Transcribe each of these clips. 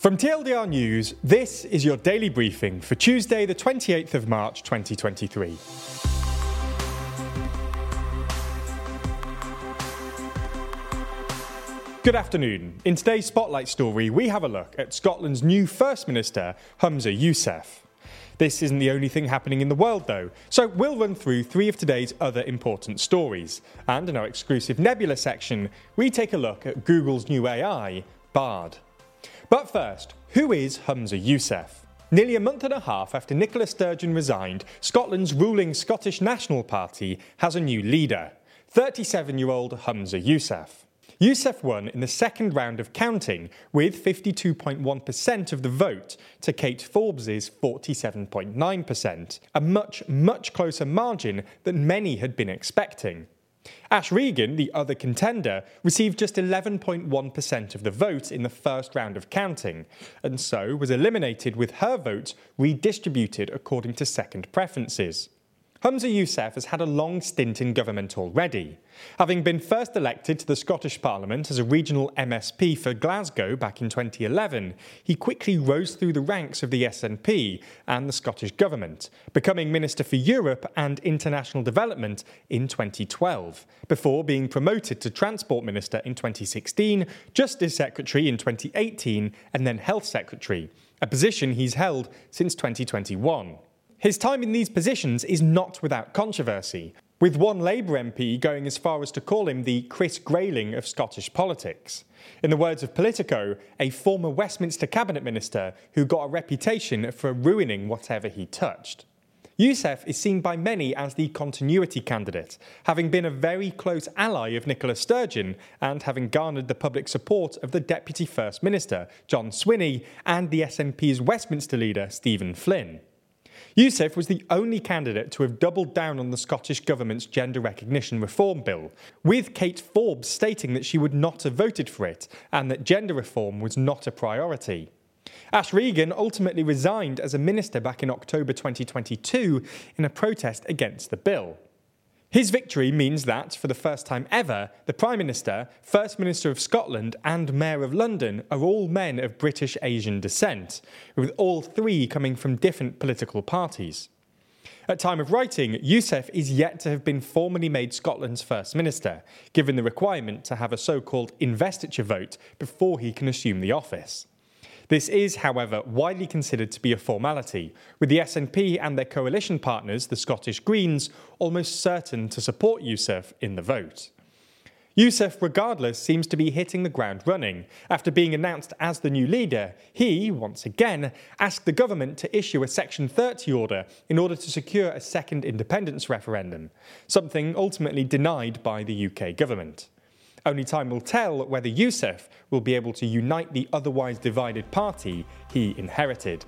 From TLDR News, this is your daily briefing for Tuesday, the 28th of March 2023. Good afternoon. In today's Spotlight story, we have a look at Scotland's new First Minister, Humza Yousaf. This isn't the only thing happening in the world, though, so we'll run through three of today's other important stories. And in our exclusive Nebula section, we take a look at Google's new AI, Bard. But first, who is Humza Yousaf? Nearly a month and a half after Nicola Sturgeon resigned, Scotland's ruling Scottish National Party has a new leader 37 year old Humza Yousaf. Yousaf won in the second round of counting with 52.1% of the vote to Kate Forbes's 47.9%, a much, much closer margin than many had been expecting. Ash Regan, the other contender, received just 11.1% of the vote in the first round of counting, and so was eliminated with her votes redistributed according to second preferences. Humza Yousaf has had a long stint in government already. Having been first elected to the Scottish Parliament as a regional MSP for Glasgow back in 2011, he quickly rose through the ranks of the SNP and the Scottish Government, becoming Minister for Europe and International Development in 2012, before being promoted to Transport Minister in 2016, Justice Secretary in 2018, and then Health Secretary, a position he's held since 2021. His time in these positions is not without controversy, with one Labour MP going as far as to call him the Chris Grayling of Scottish politics. In the words of Politico, a former Westminster cabinet minister who got a reputation for ruining whatever he touched. Yousaf is seen by many as the continuity candidate, having been a very close ally of Nicola Sturgeon and having garnered the public support of the Deputy First Minister, John Swinney, and the SNP's Westminster leader, Stephen Flynn. Yousaf was the only candidate to have doubled down on the Scottish Government's gender recognition reform bill, with Kate Forbes stating that she would not have voted for it and that gender reform was not a priority. Ash Regan ultimately resigned as a minister back in October 2022 in a protest against the bill. His victory means that, for the first time ever, the Prime Minister, First Minister of Scotland, and Mayor of London are all men of British Asian descent, with all three coming from different political parties. At time of writing, Yousaf is yet to have been formally made Scotland's First Minister, given the requirement to have a so called investiture vote before he can assume the office. This is, however, widely considered to be a formality, with the SNP and their coalition partners, the Scottish Greens, almost certain to support Yousaf in the vote. Yousaf, regardless, seems to be hitting the ground running. After being announced as the new leader, he, once again, asked the government to issue a Section 30 order in order to secure a second independence referendum, something ultimately denied by the UK government. Only time will tell whether Yousaf will be able to unite the otherwise divided party he inherited.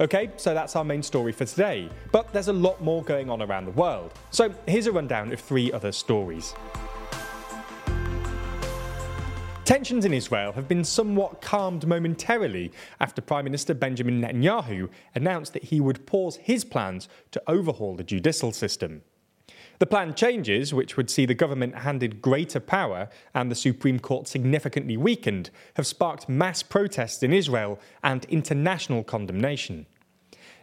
Okay, so that's our main story for today, but there's a lot more going on around the world. So here's a rundown of three other stories. Tensions in Israel have been somewhat calmed momentarily after Prime Minister Benjamin Netanyahu announced that he would pause his plans to overhaul the judicial system. The plan changes, which would see the government handed greater power and the Supreme Court significantly weakened, have sparked mass protests in Israel and international condemnation.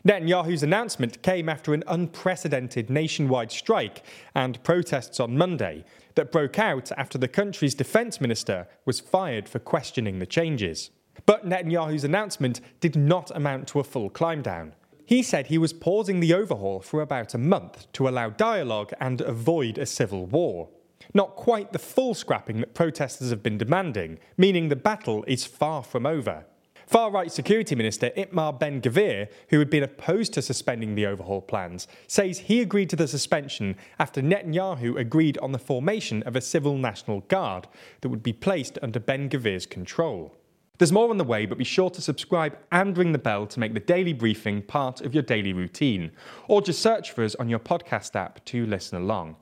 Netanyahu's announcement came after an unprecedented nationwide strike and protests on Monday that broke out after the country's defense minister was fired for questioning the changes. But Netanyahu's announcement did not amount to a full climb down. He said he was pausing the overhaul for about a month to allow dialogue and avoid a civil war. Not quite the full scrapping that protesters have been demanding, meaning the battle is far from over. Far right Security Minister Itamar Ben Gvir, who had been opposed to suspending the overhaul plans, says he agreed to the suspension after Netanyahu agreed on the formation of a civil National Guard that would be placed under Ben Gvir's control. There's more on the way, but be sure to subscribe and ring the bell to make the daily briefing part of your daily routine, or just search for us on your podcast app to listen along.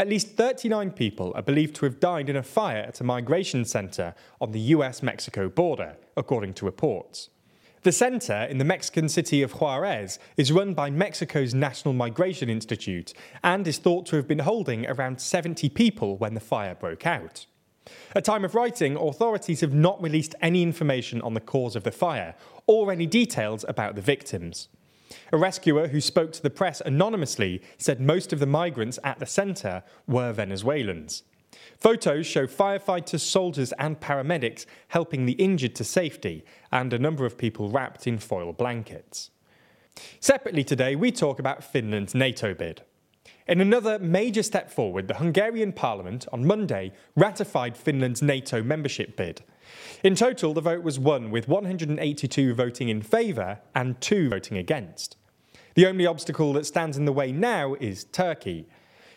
At least 39 people are believed to have died in a fire at a migration centre on the US Mexico border, according to reports. The centre in the Mexican city of Juarez is run by Mexico's National Migration Institute and is thought to have been holding around 70 people when the fire broke out. At time of writing, authorities have not released any information on the cause of the fire or any details about the victims. A rescuer who spoke to the press anonymously said most of the migrants at the centre were Venezuelans. Photos show firefighters, soldiers, and paramedics helping the injured to safety, and a number of people wrapped in foil blankets. Separately today, we talk about Finland's NATO bid. In another major step forward, the Hungarian parliament on Monday ratified Finland's NATO membership bid. In total, the vote was won with 182 voting in favour and two voting against. The only obstacle that stands in the way now is Turkey.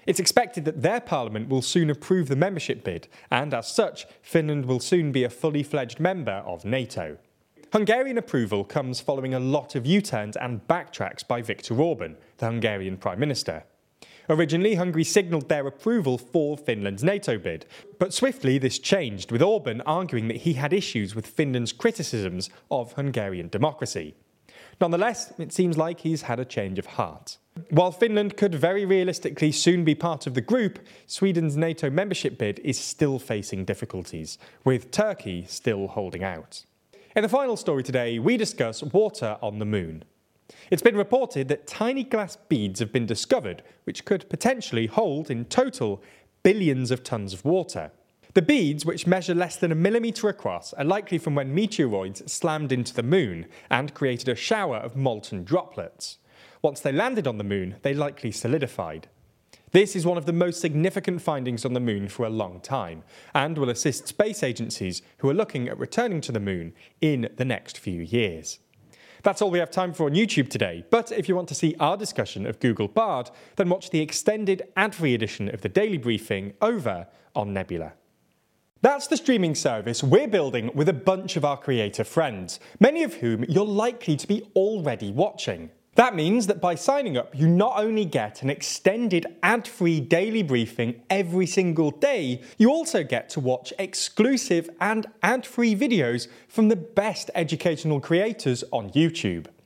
It's expected that their parliament will soon approve the membership bid, and as such, Finland will soon be a fully fledged member of NATO. Hungarian approval comes following a lot of U turns and backtracks by Viktor Orban, the Hungarian Prime Minister. Originally, Hungary signalled their approval for Finland's NATO bid, but swiftly this changed, with Orban arguing that he had issues with Finland's criticisms of Hungarian democracy. Nonetheless, it seems like he's had a change of heart. While Finland could very realistically soon be part of the group, Sweden's NATO membership bid is still facing difficulties, with Turkey still holding out. In the final story today, we discuss water on the moon. It's been reported that tiny glass beads have been discovered, which could potentially hold, in total, billions of tons of water. The beads, which measure less than a millimetre across, are likely from when meteoroids slammed into the moon and created a shower of molten droplets. Once they landed on the moon, they likely solidified. This is one of the most significant findings on the moon for a long time, and will assist space agencies who are looking at returning to the moon in the next few years. That's all we have time for on YouTube today, but if you want to see our discussion of Google Bard, then watch the extended ad free edition of the Daily Briefing over on Nebula. That's the streaming service we're building with a bunch of our creator friends, many of whom you're likely to be already watching. That means that by signing up, you not only get an extended ad free daily briefing every single day, you also get to watch exclusive and ad free videos from the best educational creators on YouTube.